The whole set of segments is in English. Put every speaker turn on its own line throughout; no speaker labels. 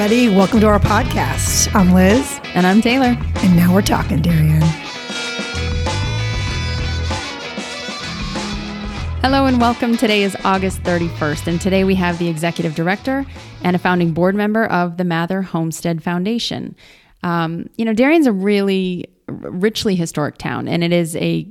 everybody. Welcome to our podcast. I'm Liz.
And I'm Taylor.
And now we're talking, Darien.
Hello and welcome. Today is August 31st, and today we have the executive director and a founding board member of the Mather Homestead Foundation. Um, you know, Darien's a really richly historic town, and it is a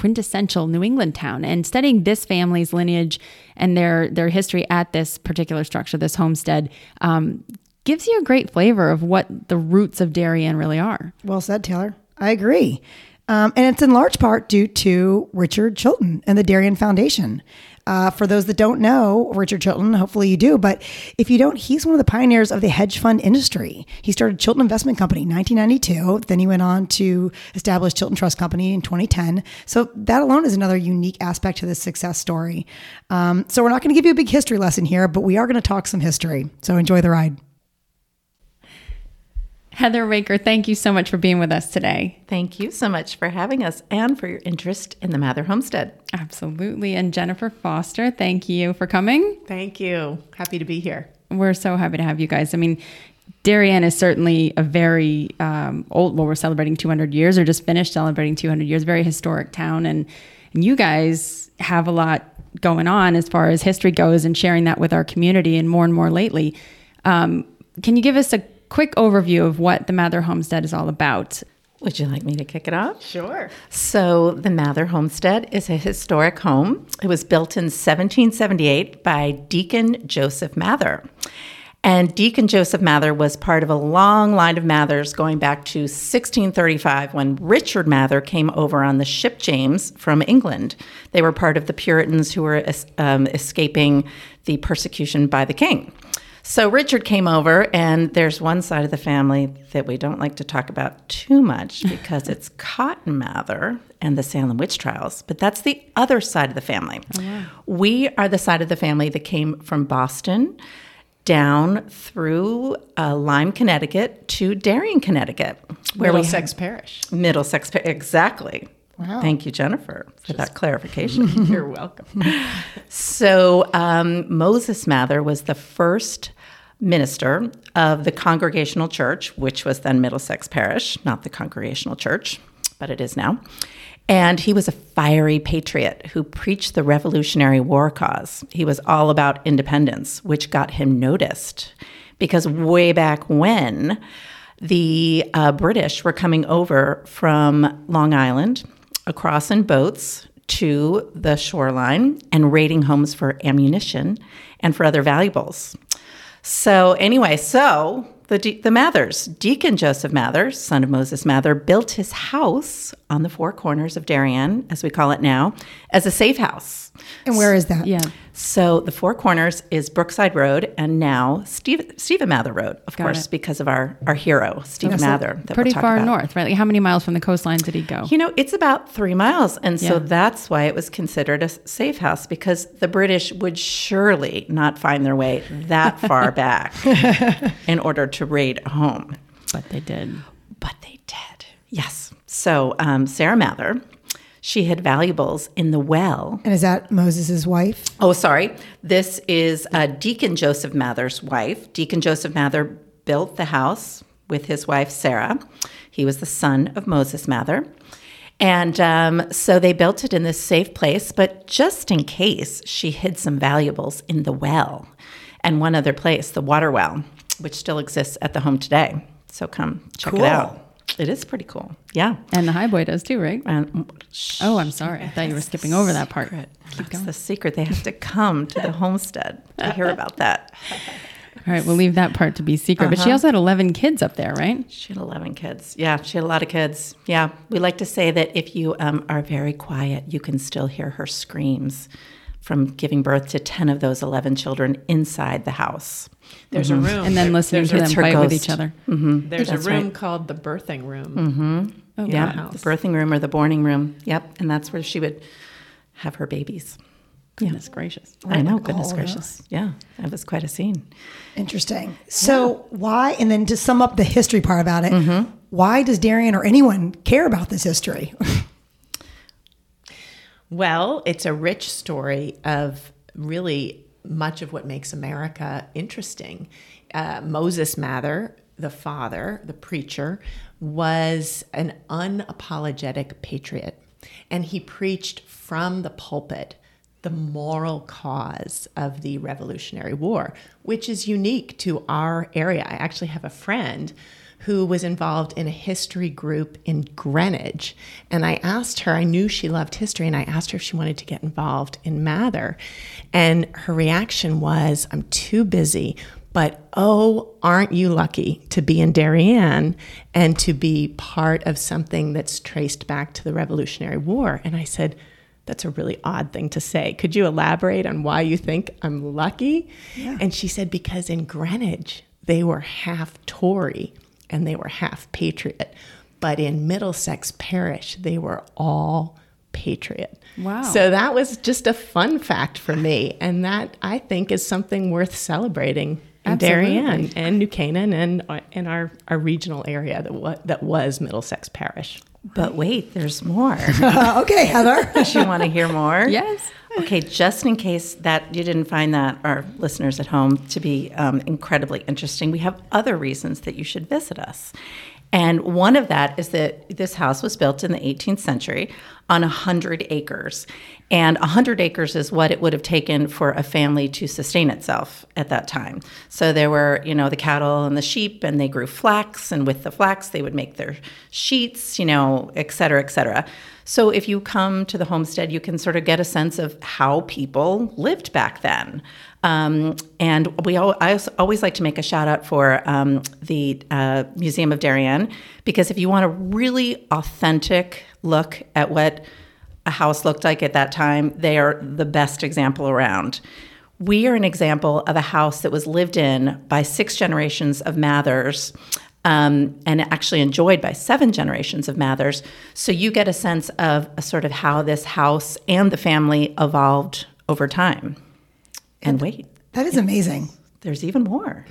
quintessential New England town. And studying this family's lineage and their their history at this particular structure, this homestead, um, gives you a great flavor of what the roots of Darien really are.
Well said, Taylor. I agree. Um, and it's in large part due to Richard Chilton and the Darien Foundation. Uh, for those that don't know Richard Chilton, hopefully you do, but if you don't, he's one of the pioneers of the hedge fund industry. He started Chilton Investment Company in 1992. Then he went on to establish Chilton Trust Company in 2010. So that alone is another unique aspect to this success story. Um, so we're not going to give you a big history lesson here, but we are going to talk some history. So enjoy the ride.
Heather Raker, thank you so much for being with us today.
Thank you so much for having us and for your interest in the Mather Homestead.
Absolutely. And Jennifer Foster, thank you for coming.
Thank you. Happy to be here.
We're so happy to have you guys. I mean, Darien is certainly a very um, old, well, we're celebrating 200 years or just finished celebrating 200 years, very historic town. And, and you guys have a lot going on as far as history goes and sharing that with our community and more and more lately. Um, can you give us a quick overview of what the Mather Homestead is all about.
Would you like me to kick it off?
Sure.
So, the Mather Homestead is a historic home. It was built in 1778 by Deacon Joseph Mather. And Deacon Joseph Mather was part of a long line of Mathers going back to 1635 when Richard Mather came over on the ship James from England. They were part of the Puritans who were um, escaping the persecution by the king. So Richard came over, and there's one side of the family that we don't like to talk about too much because it's Cotton Mather and the Salem witch trials. But that's the other side of the family. Oh, wow. We are the side of the family that came from Boston down through uh, Lyme, Connecticut to Darien, Connecticut,
where we Middlesex Parish.
Middlesex, Parish, exactly. Wow. Thank you, Jennifer, for Just, that clarification.
You're welcome.
so, um, Moses Mather was the first minister of the Congregational Church, which was then Middlesex Parish, not the Congregational Church, but it is now. And he was a fiery patriot who preached the Revolutionary War cause. He was all about independence, which got him noticed because way back when the uh, British were coming over from Long Island across in boats to the shoreline and raiding homes for ammunition and for other valuables. So, anyway, so the, the Mathers, Deacon Joseph Mather, son of Moses Mather, built his house on the four corners of Darien, as we call it now, as a safe house.
And where is that?
Yeah.
So the Four Corners is Brookside Road and now Steve, Stephen Mather Road, of Got course, it. because of our, our hero, Stephen Mather.
Pretty we'll far north, right? Like how many miles from the coastline did he go?
You know, it's about three miles. And so yeah. that's why it was considered a safe house because the British would surely not find their way that far back in order to raid a home.
But they did.
But they did. Yes. So um, Sarah Mather she had valuables in the well.
And is that Moses's wife?
Oh, sorry. This is uh, Deacon Joseph Mather's wife. Deacon Joseph Mather built the house with his wife Sarah. He was the son of Moses Mather. And um, so they built it in this safe place, but just in case, she hid some valuables in the well and one other place, the water well, which still exists at the home today. So come check cool. it out. It is pretty cool. Yeah.
And the high boy does too, right? And, oh, I'm sorry. I thought you were skipping over that part.
Keep That's going. the secret. They have to come to the homestead to hear about that.
All right, we'll leave that part to be secret. Uh-huh. But she uh-huh. also had 11 kids up there, right?
She had 11 kids. Yeah, she had a lot of kids. Yeah. We like to say that if you um, are very quiet, you can still hear her screams from giving birth to 10 of those 11 children inside the house.
There's mm-hmm. a room.
And then listening to them fight ghost. with each other.
Mm-hmm. There's that's a room right. called the birthing room.
Mm-hmm. Oh, yeah, the birthing room or the borning room. Yep. And that's where she would have her babies.
Goodness yeah. gracious.
I know, goodness gracious. Yeah, that was quite a scene.
Interesting. So, yeah. why, and then to sum up the history part about it, mm-hmm. why does Darien or anyone care about this history?
Well, it's a rich story of really much of what makes America interesting. uh, Moses Mather, the father, the preacher, was an unapologetic patriot. And he preached from the pulpit the moral cause of the Revolutionary War, which is unique to our area. I actually have a friend who was involved in a history group in Greenwich. And I asked her, I knew she loved history, and I asked her if she wanted to get involved in Mather. And her reaction was, I'm too busy. But oh, aren't you lucky to be in Darien and to be part of something that's traced back to the Revolutionary War? And I said, that's a really odd thing to say. Could you elaborate on why you think I'm lucky? Yeah. And she said, because in Greenwich, they were half Tory and they were half patriot. But in Middlesex Parish, they were all patriot.
Wow.
So that was just a fun fact for me. And that I think is something worth celebrating in Darien and New Canaan and, uh, in our, our regional area that, wa- that was Middlesex Parish.
But wait, there's more.
okay, Heather.
Does you want to hear more?
Yes.
Okay, just in case that you didn't find that, our listeners at home, to be um, incredibly interesting, we have other reasons that you should visit us. And one of that is that this house was built in the 18th century on 100 acres. And 100 acres is what it would have taken for a family to sustain itself at that time. So there were, you know, the cattle and the sheep, and they grew flax, and with the flax, they would make their sheets, you know, et cetera, et cetera. So if you come to the homestead, you can sort of get a sense of how people lived back then. Um, and we all, I always like to make a shout out for um, the uh, Museum of Darien because if you want a really authentic look at what a house looked like at that time, they are the best example around. We are an example of a house that was lived in by six generations of Mathers um, and actually enjoyed by seven generations of Mathers. So you get a sense of a sort of how this house and the family evolved over time. And wait,
that is amazing.
There's even more.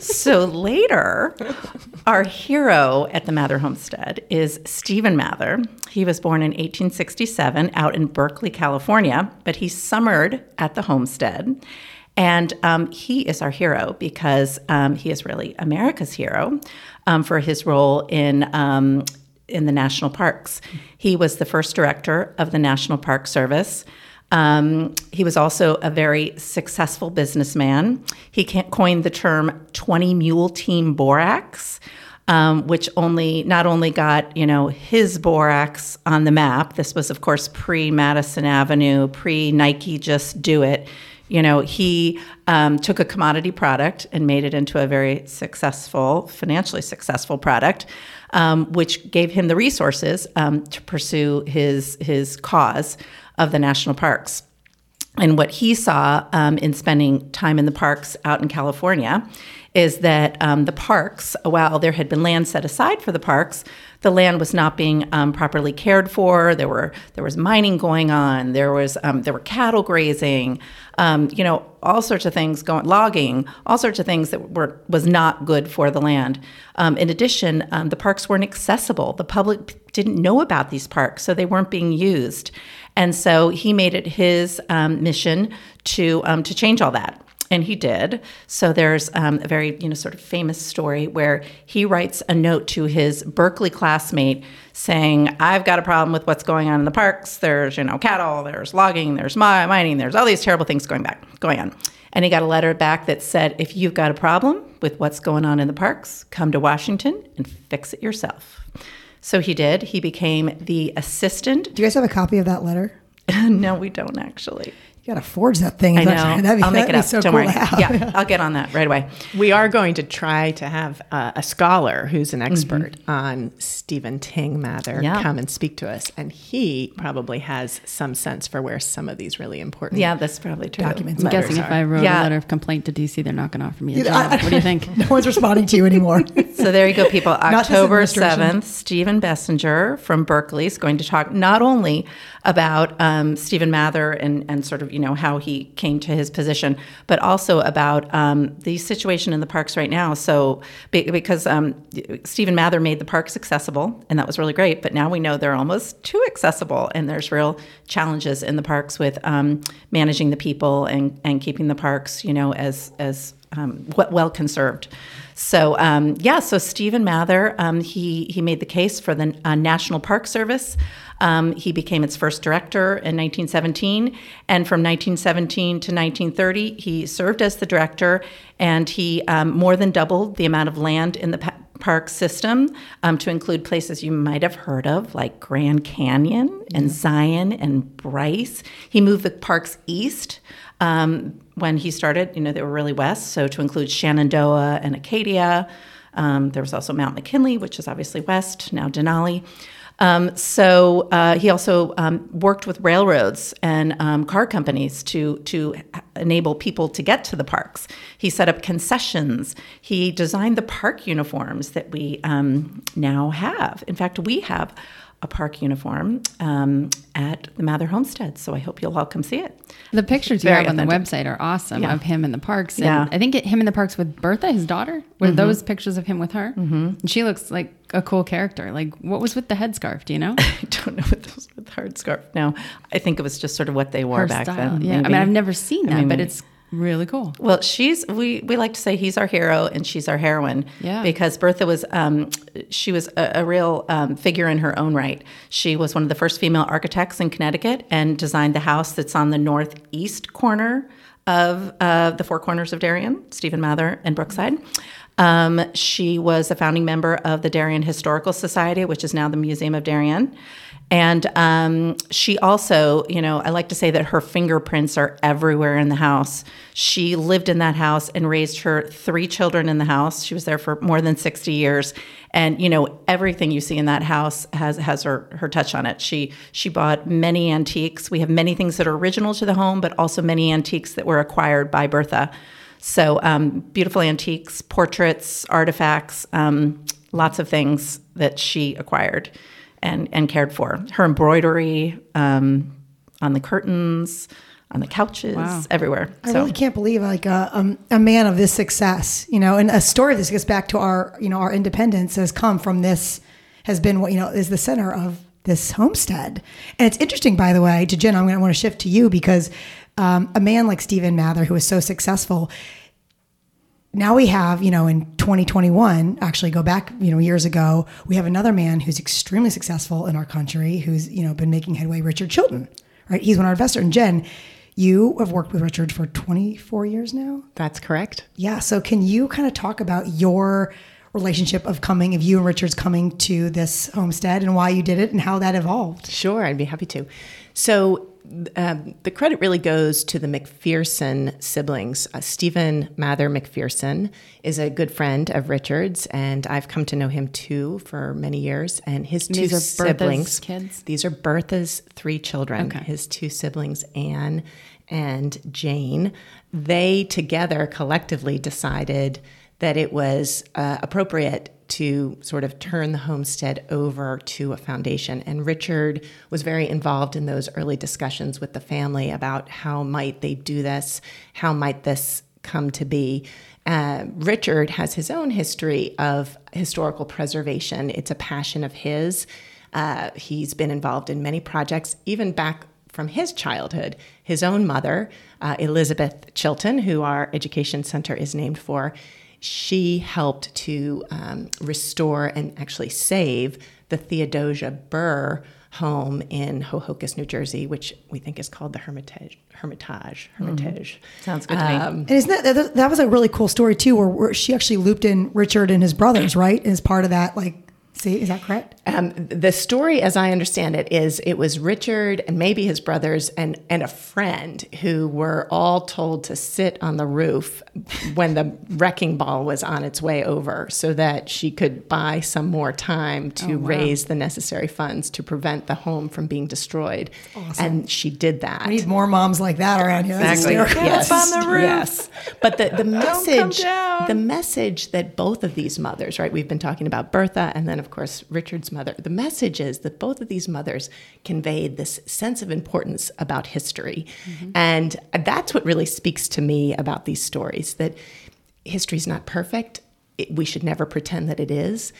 so later, our hero at the Mather homestead is Stephen Mather. He was born in 1867 out in Berkeley, California, but he summered at the homestead. And um, he is our hero because um, he is really America's hero um, for his role in um, in the national parks. He was the first director of the National Park Service. Um, he was also a very successful businessman. He coined the term 20 mule team borax. Um, which only not only got you know his borax on the map. This was, of course, pre Madison Avenue, pre Nike. Just do it. You know, he um, took a commodity product and made it into a very successful, financially successful product, um, which gave him the resources um, to pursue his his cause of the national parks. And what he saw um, in spending time in the parks out in California is that um, the parks, while there had been land set aside for the parks, the land was not being um, properly cared for. There were there was mining going on. There was um, there were cattle grazing. Um, you know all sorts of things going logging. All sorts of things that were was not good for the land. Um, in addition, um, the parks weren't accessible. The public didn't know about these parks, so they weren't being used. And so he made it his um, mission to to change all that and he did. So there's um, a very, you know, sort of famous story where he writes a note to his Berkeley classmate saying, "I've got a problem with what's going on in the parks. There's, you know, cattle, there's logging, there's mining, there's all these terrible things going back, going on." And he got a letter back that said, "If you've got a problem with what's going on in the parks, come to Washington and fix it yourself." So he did. He became the assistant.
Do you guys have a copy of that letter?
no, we don't actually.
You got to forge that thing.
I know. That'd be, I'll make it up. So Don't cool worry. Yeah, I'll get on that right away.
We are going to try to have uh, a scholar who's an expert mm-hmm. on Stephen Tyng Mather yeah. come and speak to us, and he probably has some sense for where some of these really important.
Yeah, that's probably true.
Documents. I'm guessing are. if I wrote yeah. a letter of complaint to DC, they're not going to offer me a job. what do you think?
no one's responding to you anymore.
so there you go, people. October seventh, Stephen Bessinger from Berkeley is going to talk not only about um, Stephen Mather and and sort of you know how he came to his position, but also about um, the situation in the parks right now. So, because um, Stephen Mather made the parks accessible, and that was really great, but now we know they're almost too accessible, and there's real challenges in the parks with um, managing the people and, and keeping the parks, you know, as as um, well conserved. So um, yeah, so Stephen Mather, um, he he made the case for the uh, National Park Service. Um, he became its first director in 1917, and from 1917 to 1930, he served as the director, and he um, more than doubled the amount of land in the pa- park system um, to include places you might have heard of, like Grand Canyon and Zion and Bryce. He moved the parks east. Um, when he started, you know, they were really west, so to include Shenandoah and Acadia. Um, there was also Mount McKinley, which is obviously west, now Denali. Um, so uh, he also um, worked with railroads and um, car companies to to enable people to get to the parks. He set up concessions. He designed the park uniforms that we um, now have. In fact, we have a park uniform um, at the Mather Homestead. So I hope you'll all come see it.
The pictures you have on the website are awesome
Yeah.
of him in the parks. And
Yeah.
I think it, him in the parks with Bertha, his daughter. Were those pictures of him with her? Mm-hmm. And she looks like a cool character. Like, what was with the headscarf? Do you know?
I don't know what those with hard scarf. No, I think it was just sort of what they wore
Her
back
style.
then.
Yeah. I mean, I've never seen
I
that,
mean,
but it's really cool.
Well, she's we we like to say he's our hero and she's our heroine.
Yeah.
Because Bertha was um, she was a, a real um, figure in her own right. She was one of the first female architects in Connecticut and designed the house that's on the northeast corner of uh, the Four Corners of Darien, Stephen Mather and Brookside. Um, she was a founding member of the Darien Historical Society, which is now the Museum of Darien. And um, she also, you know, I like to say that her fingerprints are everywhere in the house. She lived in that house and raised her three children in the house. She was there for more than 60 years. And, you know, everything you see in that house has, has her, her touch on it. She, she bought many antiques. We have many things that are original to the home, but also many antiques that were acquired by Bertha. So um, beautiful antiques, portraits, artifacts, um, lots of things that she acquired and, and cared for. Her embroidery um, on the curtains, on the couches,
Wow.
everywhere.
I
so
really can't believe like a, um, a man of this success, you know, and a story of this gets back to our, you know, our independence has come from this, has been what, you know, is the center of this homestead. And it's interesting, by the way, to Jen, I'm going to want to shift to you because um, a man like Stephen Mather, who was so successful, now we have, you know, in 2021, actually go back, you know, years ago, we have another man who's extremely successful in our country who's, you know, been making headway, Richard Chilton, right? He's one of our investors. And Jen, you have worked with Richard for 24 years now.
That's correct.
Yeah. So can you kind of talk about your relationship of coming, of you and Richard's coming to this homestead and why you did it and how that evolved?
Sure, I'd be happy to. So um, the credit really goes to the McPherson siblings. Uh, Stephen Mather McPherson is a good friend of Richard's, and I've come to know him too for many years. And his two
These
siblings,
kids?
these are Bertha's three children.
Okay.
His two siblings, Anne and Jane, they together collectively decided that it was uh, appropriate to sort of turn the homestead over to a foundation. And Richard was very involved in those early discussions with the family about how might they do this, how might this come to be. Uh, Richard has his own history of historical preservation. It's a passion of his. Uh, he's been involved in many projects, even back from his childhood. His own mother, uh, Elizabeth Chilton, who our education center is named for, she helped to um, restore and actually save the Theodosia Burr home in Ho-Ho-Kus, New Jersey, which we think is called the Hermitage. Hermitage. Hermitage.
sounds good to me.
And isn't that, that, that was a really cool story too, where, where she actually looped in Richard and his brothers, right? As part of that, like, see, is that correct?
Um, the story, as I understand it, is it was Richard and maybe his brothers and, and a friend who were all told to sit on the roof when the wrecking ball was on its way over so that she could buy some more time to raise the necessary funds to prevent the home from being destroyed. And she did that.
We need more moms like that around here.
Exactly.
hysterical.
Yes.
on the roof.
Yes. But the, the message
down.
the message that both of these mothers, right? We've been talking about Bertha and then of course Richard's mother. The message is that both of these mothers conveyed this sense of importance about history. Mm-hmm. And that's what really speaks to me about these stories that history's not perfect. It, we should never pretend that it is.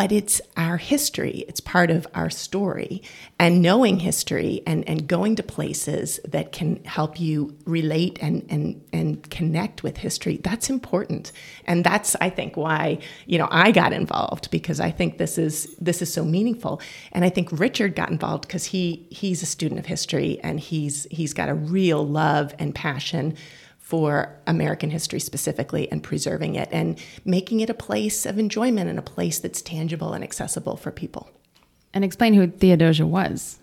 But it's our history. It's part of our story. And knowing history and, and going to places that can help you relate and, and, and connect with history, that's important. And that's, I think, why, you know, I got involved because I think this is this is so meaningful. And I think Richard got involved because he he's a student of history and he's he's got a real love and passion for American history specifically and preserving it and making it a place of enjoyment and a place that's tangible and accessible for people.
And explain who Theodosia was.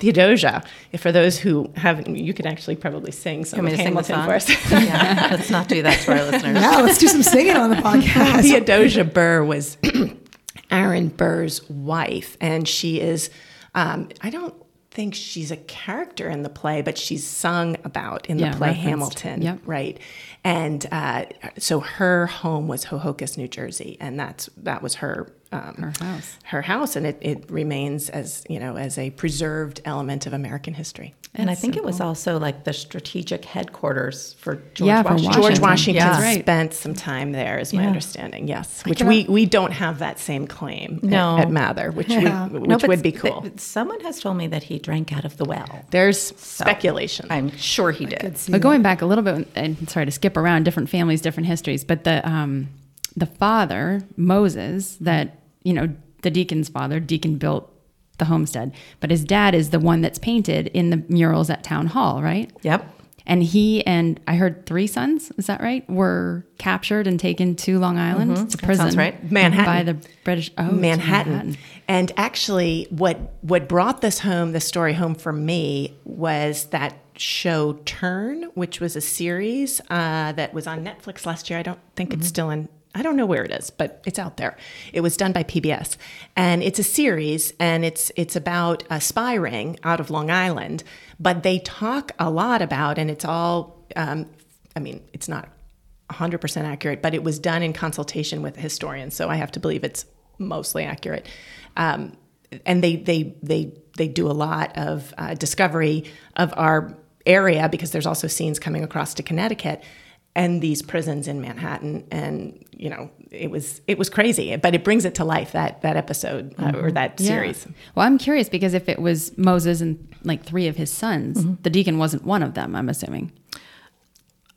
Theodosia, for those who haven't, you could actually probably sing some
Want
of
me to sing the song?
for us.
yeah, let's not do that to our listeners.
Yeah, let's do some singing on the podcast.
Theodosia Burr was Aaron Burr's wife, and she is, um, I don't think she's a character in the play, but she's sung about in
Yeah,
the play
referenced.
Hamilton,
Yep.
right? And uh, so her home was Ho-Ho-Kus, New Jersey, and that's that was her um,
Her house.
her house, and it, it remains as you know as a preserved element of American history.
And I think it was also like the strategic headquarters for George
Yeah, for
Washington.
George
Washington.
Washington
Yeah.
Spent some time there, is my
Yeah.
understanding. Yes, which we, we don't have that same claim at-
No.
at, Mather, which
Yeah.
we, which
No, but
would be
th-
cool.
someone has told me that he drank out of the well.
There's speculation.
I'm sure he did.
But going back a little bit, and sorry to skip around different families, different histories, but the um, the father Moses, that you know, the deacon's father, deacon built the homestead, but his dad is the one that's painted in the murals at town hall, right?
Yep.
And he and I heard three sons, is that right? Were captured and taken to Long Island to prison.
sounds right.
Manhattan.
by the British. Oh, to
Manhattan. And actually, what what brought this home, the story home for me, was that show Turn, which was a series uh, that was on Netflix last year. I don't think it's still in. I don't know where it is, but it's out there. It was done by PBS, and it's a series, and it's it's about a spy ring out of Long Island. But they talk a lot about, and it's all. Um, I mean, it's not 100% accurate, but it was done in consultation with historians, so I have to believe it's mostly accurate. Um, and they they they they do a lot of uh, discovery of our area because there's also scenes coming across to Connecticut and these prisons in Manhattan, and you know it was it was crazy, but it brings it to life that that episode uh, or that
Yeah.
series.
Well, I'm curious because if it was Moses and like three of his sons, the deacon wasn't one of them. I'm assuming.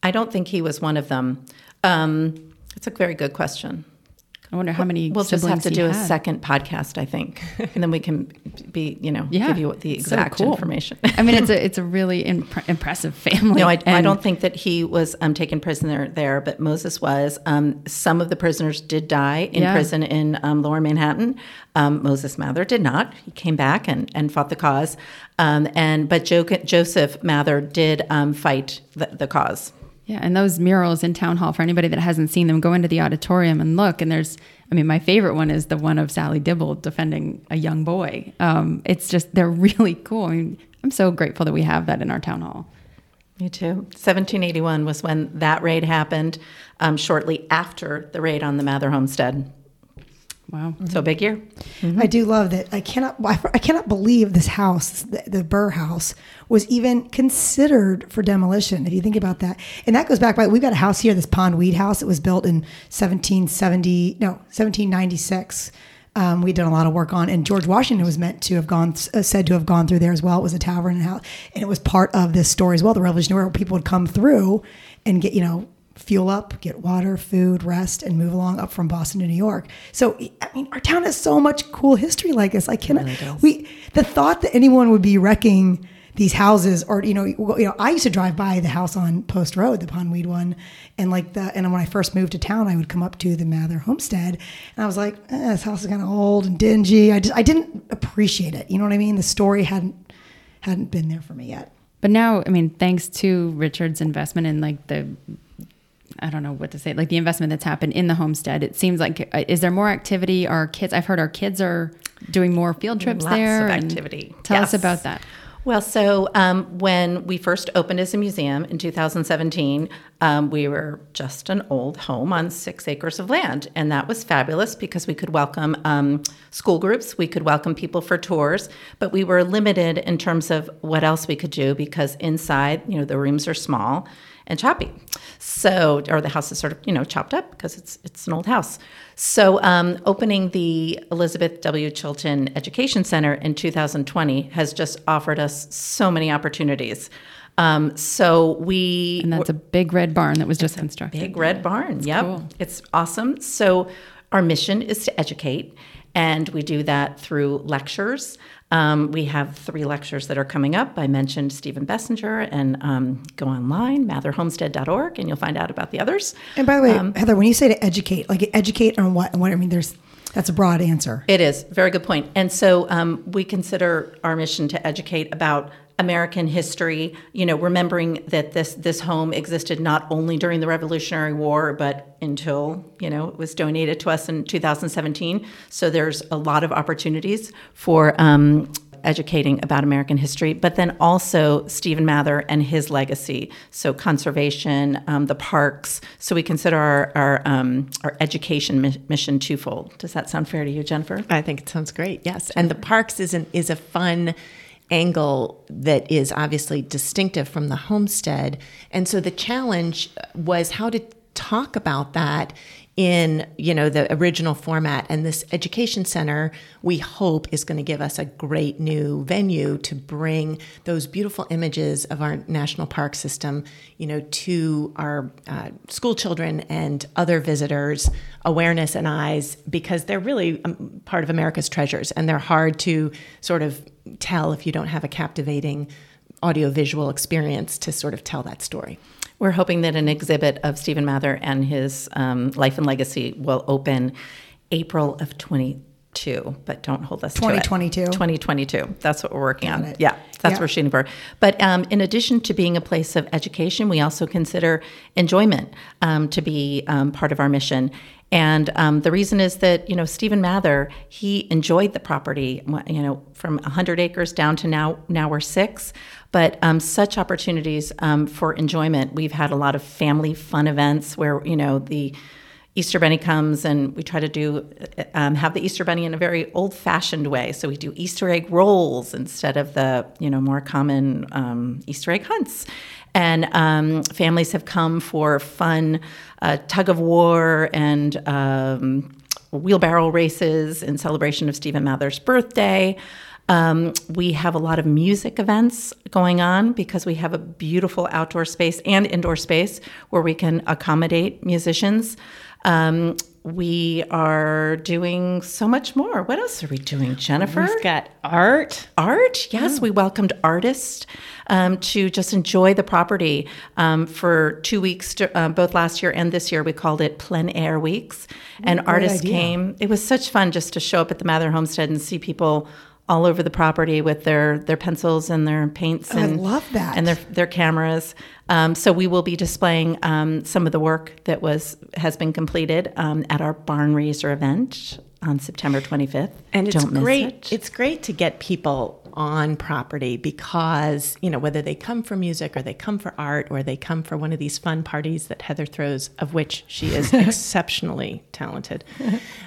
I don't think he was one of them. Um, it's a very good question.
I wonder how many.
We'll just have to do a second podcast, I think, and then we can be, you know,
Yeah,
give you the
so
exact
cool.
information.
I mean, it's a it's a really impre- impressive family.
No, I, I don't think that he was um, taken prisoner there, but Moses was. Um, some of the prisoners did die in
Yeah.
prison in um, Lower Manhattan. Um, Moses Mather did not. He came back and, and fought the cause. Um, and but jo- Joseph Mather did um, fight the, the cause.
Yeah, and those murals in town hall for anybody that hasn't seen them, go into the auditorium and look. And there's, I mean, my favorite one is the one of Sally Dibble defending a young boy. Um, it's just they're really cool. I mean, I'm so grateful that we have that in our town hall.
Me too. 1781 was when that raid happened. Um, shortly after the raid on the Mather homestead.
Wow.
So big year.
I do love that. I cannot. I I cannot believe this house, the, the Burr house, was even considered for demolition. If you think about that, and that goes back by we've got a house here, this Pond Weed House. It was built in 1770, no, 1796. Um, we'd done a lot of work on, and George Washington was meant to have gone, uh, said to have gone through there as well. It was a tavern and house, and it was part of this story as well. The Revolutionary War, people would come through and get, you know, fuel up, get water, food, rest, and move along up from Boston to New York. So, I mean, our town has so much cool history like this. I cannot, we, the thought that anyone would be wrecking these houses or, you know, you know, I used to drive by the house on Post Road, the Pondweed one. And like the, and when I first moved to town, I would come up to the Mather homestead and I was like, eh, this house is kind of old and dingy. I just, I didn't appreciate it. You know what I mean? The story hadn't, hadn't been there for me yet.
But now, I mean, thanks to Richard's investment in like the, I don't know what to say, like the investment that's happened in the homestead, it seems like, uh, is there more activity? Our kids, I've heard our kids are doing more field trips
Lots
there.
of activity.
Tell us about that.
Well, so um, when we first opened as a museum in 2017, um, we were just an old home on six acres of land. And that was fabulous because we could welcome um, school groups, we could welcome people for tours, but we were limited in terms of what else we could do because inside, you know, the rooms are small and choppy. So, or the house is sort of, you know, chopped up because it's it's an old house. So, um, opening the Elizabeth W. Chilton Education Center in 2020 has just offered us so many opportunities. Um, so we
And that's a big red barn that was just constructed.
Big red barn. Yep.
cool.
It's awesome. So our mission is to educate, and we do that through lectures. Um, we have three lectures that are coming up. I mentioned Stephen Bessinger, and um, go online, matherhomestead.org, and you'll find out about the others.
And by the way,
Um,
Heather, when you say to educate, like educate on what? What I mean, there's that's a broad answer.
It is very good point. And so um, we consider our mission to educate about American history. You know, remembering that this this home existed not only during the Revolutionary War, but until you know it was donated to us in 2017. So there's a lot of opportunities for. Um, educating about American history, but then also Stephen Mather and his legacy. So conservation, um, the parks. So we consider our our, um, our education mi- mission twofold. Does that sound fair to you, Jennifer?
I think it sounds great. Yes, and the parks is an, is a fun angle that is obviously distinctive from the homestead, and so the challenge was how to talk about that in you know the original format. And this education center we hope is going to give us a great new venue to bring those beautiful images of our national park system you know to our uh, school children and other visitors awareness and eyes because they're really um, part of america's treasures. And they're hard to sort of tell if you don't have a captivating audiovisual experience to sort of tell that story
We're hoping that an exhibit of Stephen Mather and his um, life and legacy will open April of 22, but don't hold us
2022.
to it. 2022. That's what we're working on.
it.
Yeah, that's
Yeah.
what we're shooting for. But um, in addition to being a place of education, we also consider enjoyment um, to be um, part of our mission. And um, the reason is that you know Stephen Mather, he enjoyed the property, you know, from 100 acres down to now now we're six. But um, such opportunities um, for enjoyment. We've had a lot of family fun events where you know the Easter Bunny comes and we try to do um, have the Easter Bunny in a very old-fashioned way. So we do Easter egg rolls instead of the you know more common um, Easter egg hunts. And um, families have come for fun uh, tug of war and um, wheelbarrow races in celebration of Stephen Mather's birthday. Um, we have a lot of music events going on because we have a beautiful outdoor space and indoor space where we can accommodate musicians. Um, we are doing so much more. What else are we doing, Jennifer?
we've got art
art yes we welcomed artists um, to just enjoy the property um, for two weeks to, uh, both last year and this year we called it plein air weeks and artists
idea.
came it was such fun just to show up at the mather homestead and see people all over the property with their their pencils and their paints
I
and
love that.
and their their cameras. Um, so we will be displaying um, some of the work that was has been completed um, at our barn raiser event on September 25th.
And it's
Don't
great.
it.
It's great to get people on property because, you know, whether they come for music or they come for art or they come for one of these fun parties that Heather throws, of which she is exceptionally talented,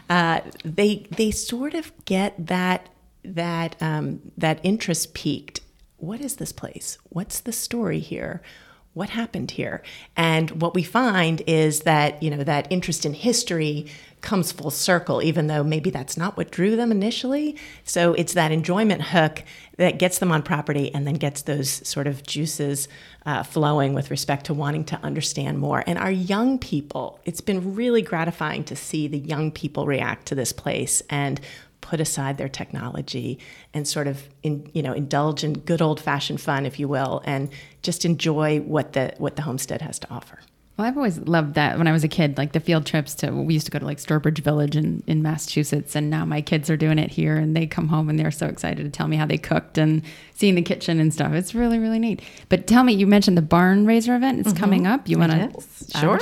uh, they they sort of get that that um, that interest peaked. What is this place? What's the story here? what happened here and what we find is that you know that interest in history comes full circle even though maybe that's not what drew them initially so it's that enjoyment hook that gets them on property and then gets those sort of juices uh, flowing with respect to wanting to understand more and our young people it's been really gratifying to see the young people react to this place and put aside their technology and sort of in, you know indulge in good old fashioned fun if you will and just enjoy what the what the homestead has to offer
Well, I've always loved that when I was a kid, like the field trips to, we used to go to like Sturbridge Village in, in Massachusetts. And now my kids are doing it here and they come home and they're so excited to tell me how they cooked and seeing the kitchen and stuff. It's really, really neat. But tell me, you mentioned the barn raiser event. It's coming up. You want to
sure.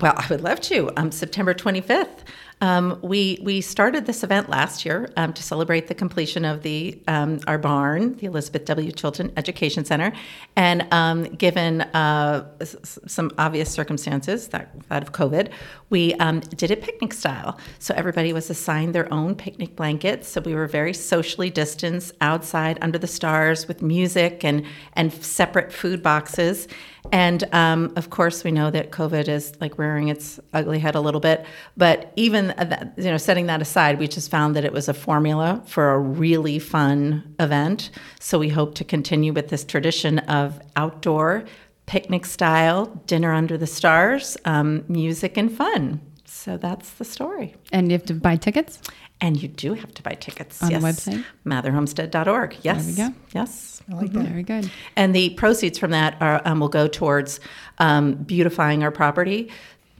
Well, I would love to. Um, September 25th. Um, we we started this event last year um, to celebrate the completion of the um, our barn, the Elizabeth W. Chilton Education Center, and um, given uh, s- some obvious circumstances that out of COVID, we um, did it picnic style. So everybody was assigned their own picnic blankets. So we were very socially distanced outside under the stars with music and and separate food boxes. And um, of course, we know that COVID is like rearing its ugly head a little bit. But even that, you know, setting that aside, we just found that it was a formula for a really fun event. So we hope to continue with this tradition of outdoor picnic style dinner under the stars, um, music and fun. So that's the story.
And you have to buy tickets?
And you do have to buy tickets
On the website?
matherhomestead.org. Yes.
we go.
Yes.
I like that.
Very good.
And the proceeds from that are, um, will go towards um, beautifying our property.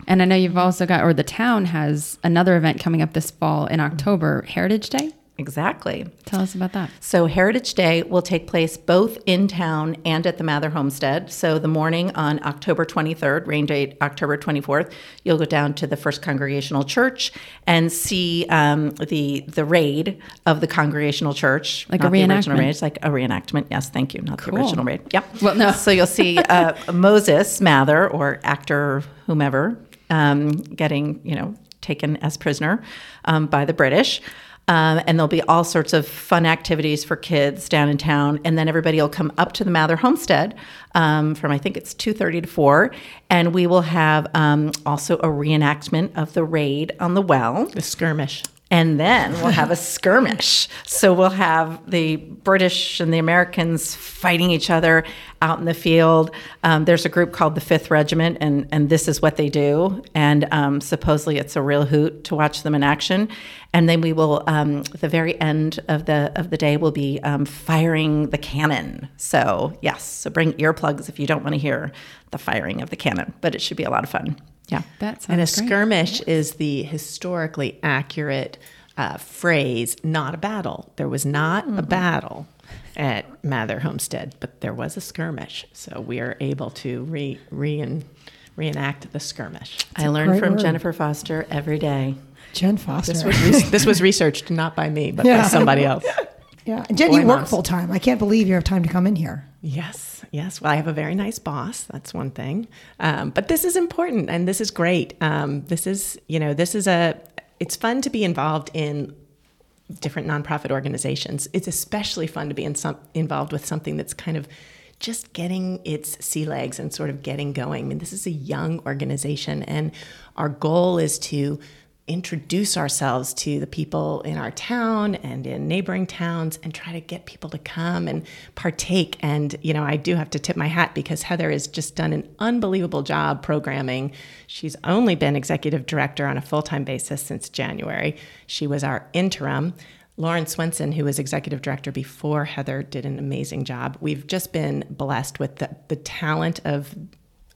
And I know you've also got, or the town has another event coming up this fall in October, Heritage Day.
Exactly.
Tell us about that.
So Heritage Day will take place both in town and at the Mather Homestead. So the morning on October 23rd, rain date October 24th, you'll go down to the First Congregational Church and see um, the the raid of the Congregational Church,
Like a
not the original
reenactment.
raid. It's like a reenactment. Yes, thank you. Not
Cool.
the original raid. Yep.
Well, no.
So you'll see uh, Moses Mather or actor whomever um, getting you know taken as prisoner um, by the British. Um, and there'll be all sorts of fun activities for kids down in town, and then everybody will come up to the Mather Homestead um, from I think it's two thirty to four, and we will have um, also a reenactment of the raid on the well.
The skirmish.
And then we'll have a skirmish. So we'll have the British and the Americans fighting each other out in the field. Um, there's a group called the Fifth Regiment, and, and this is what they do. And um, supposedly it's a real hoot to watch them in action. And then we will, um, the very end of the of the day, we'll be um, firing the cannon. So yes, so bring earplugs if you don't want to hear the firing of the cannon. But it should be a lot of fun. Yeah.
That sounds
And a
great.
skirmish is the historically accurate uh, phrase, not a battle. There was not a battle at Mather Homestead, but there was a skirmish. So we are able to re, re- reenact the skirmish.
I learn from
word.
Jennifer Foster every day.
Jen Foster.
This was, re- this was researched not by me, but
Yeah.
by somebody else.
yeah. And Jen,
Boy,
you work full time. I can't believe you have time to come in here.
Yes, yes. Well, I have a very nice boss. That's one thing. Um, but this is important and this is great. Um, this is, you know, this is a, it's fun to be involved in different nonprofit organizations. It's especially fun to be in some, involved with something that's kind of just getting its sea legs and sort of getting going. I mean, this is a young organization, and our goal is to introduce ourselves to the people in our town and in neighboring towns and try to get people to come and partake. And you know I do have to tip my hat because Heather has just done an unbelievable job programming. She's only been executive director on a full-time basis since January. She was our interim. Lauren Swenson, who was executive director before Heather, did an amazing job. We've just been blessed with the, the talent of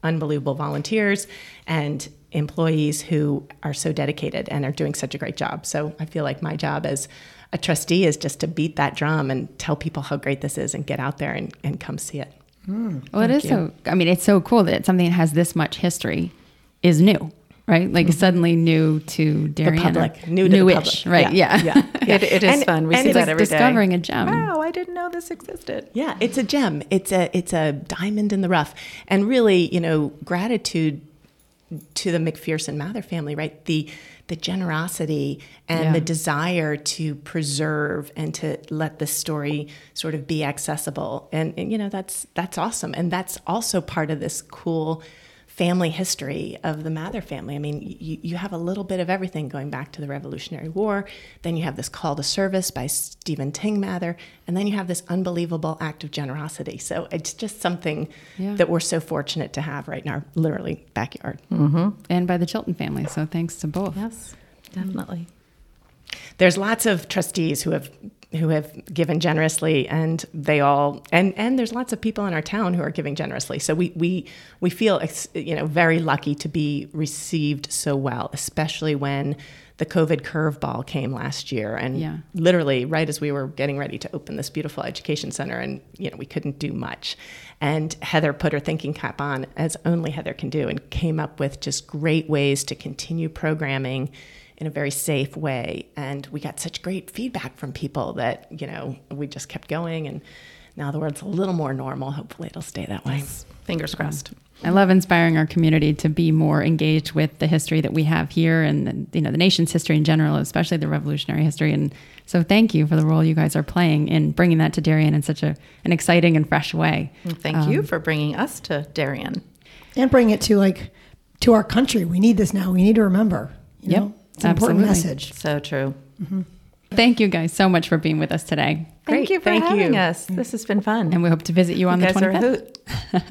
unbelievable volunteers and employees who are so dedicated and are doing such a great job. So I feel like my job as a trustee is just to beat that drum and tell people how great this is and get out there and, and come see it. Hmm.
Well, it is so. I mean, it's so cool that something that has this much history is new, right? Like mm-hmm. suddenly new to Darien, or
public, new to the
newish,
public.
right?
Yeah,
Yeah,
yeah.
It, it is
And-
fun. We
and
see
it's
that
like
every day.
discovering a gem.
Wow, I didn't know this existed.
Yeah, it's a gem. It's a it's a diamond in the rough. And really, you know, gratitude to the McPherson Mather family, right? The the generosity and
Yeah.
the desire to preserve and to let the story sort of be accessible. And, and, you know, that's that's awesome. And that's also part of this cool family history of the Mather family. I mean, you, you have a little bit of everything going back to the Revolutionary War. Then you have this call to service by Stephen Tyng Mather. And then you have this unbelievable act of generosity. So it's just something
Yeah.
that we're so fortunate to have right in our literally backyard. Mm-hmm.
and by the Chilton family. So thanks to both.
Yes, definitely. Mm-hmm.
There's lots of trustees who have who have given generously and they all and and there's lots of people in our town who are giving generously so we we we feel you know very lucky to be received so well especially when the covid curveball came last year and
Yeah.
literally right as we were getting ready to open this beautiful education center and you know we couldn't do much and heather put her thinking cap on as only heather can do and came up with just great ways to continue programming in a very safe way. And we got such great feedback from people that, you know, we just kept going. And now the world's a little more normal. Hopefully it'll stay that way.
Fingers crossed.
I love inspiring our community to be more engaged with the history that we have here and you know the nation's history in general, especially the revolutionary history. And so, thank you for the role you guys are playing in bringing that to Darien in such a an exciting and fresh way.
Thank um, you for bringing us to Darien
and bring it to like to our country. We need this now. We need to remember. You yep, know, it's an important message.
So true. Mm-hmm.
Thank you guys so much for being with us today.
Great. Thank you for Thank having you. us. This has been fun.
And we hope to visit you, you on the 25th.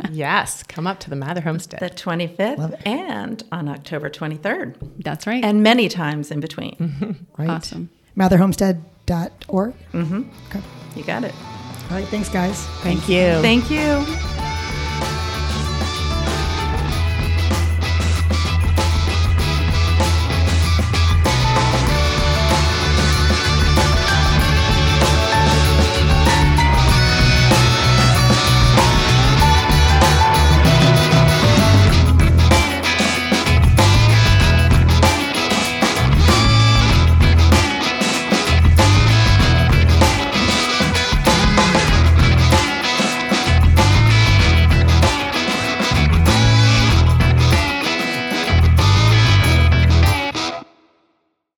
yes, come up to the Mather Homestead.
The 25th and on October 23rd.
That's right.
And many times in between.
Mm-hmm. Right. Awesome. Matherhomestead.org.
Mm-hmm. Okay. You got it.
All right. Thanks, guys.
Thank you.
Thank you.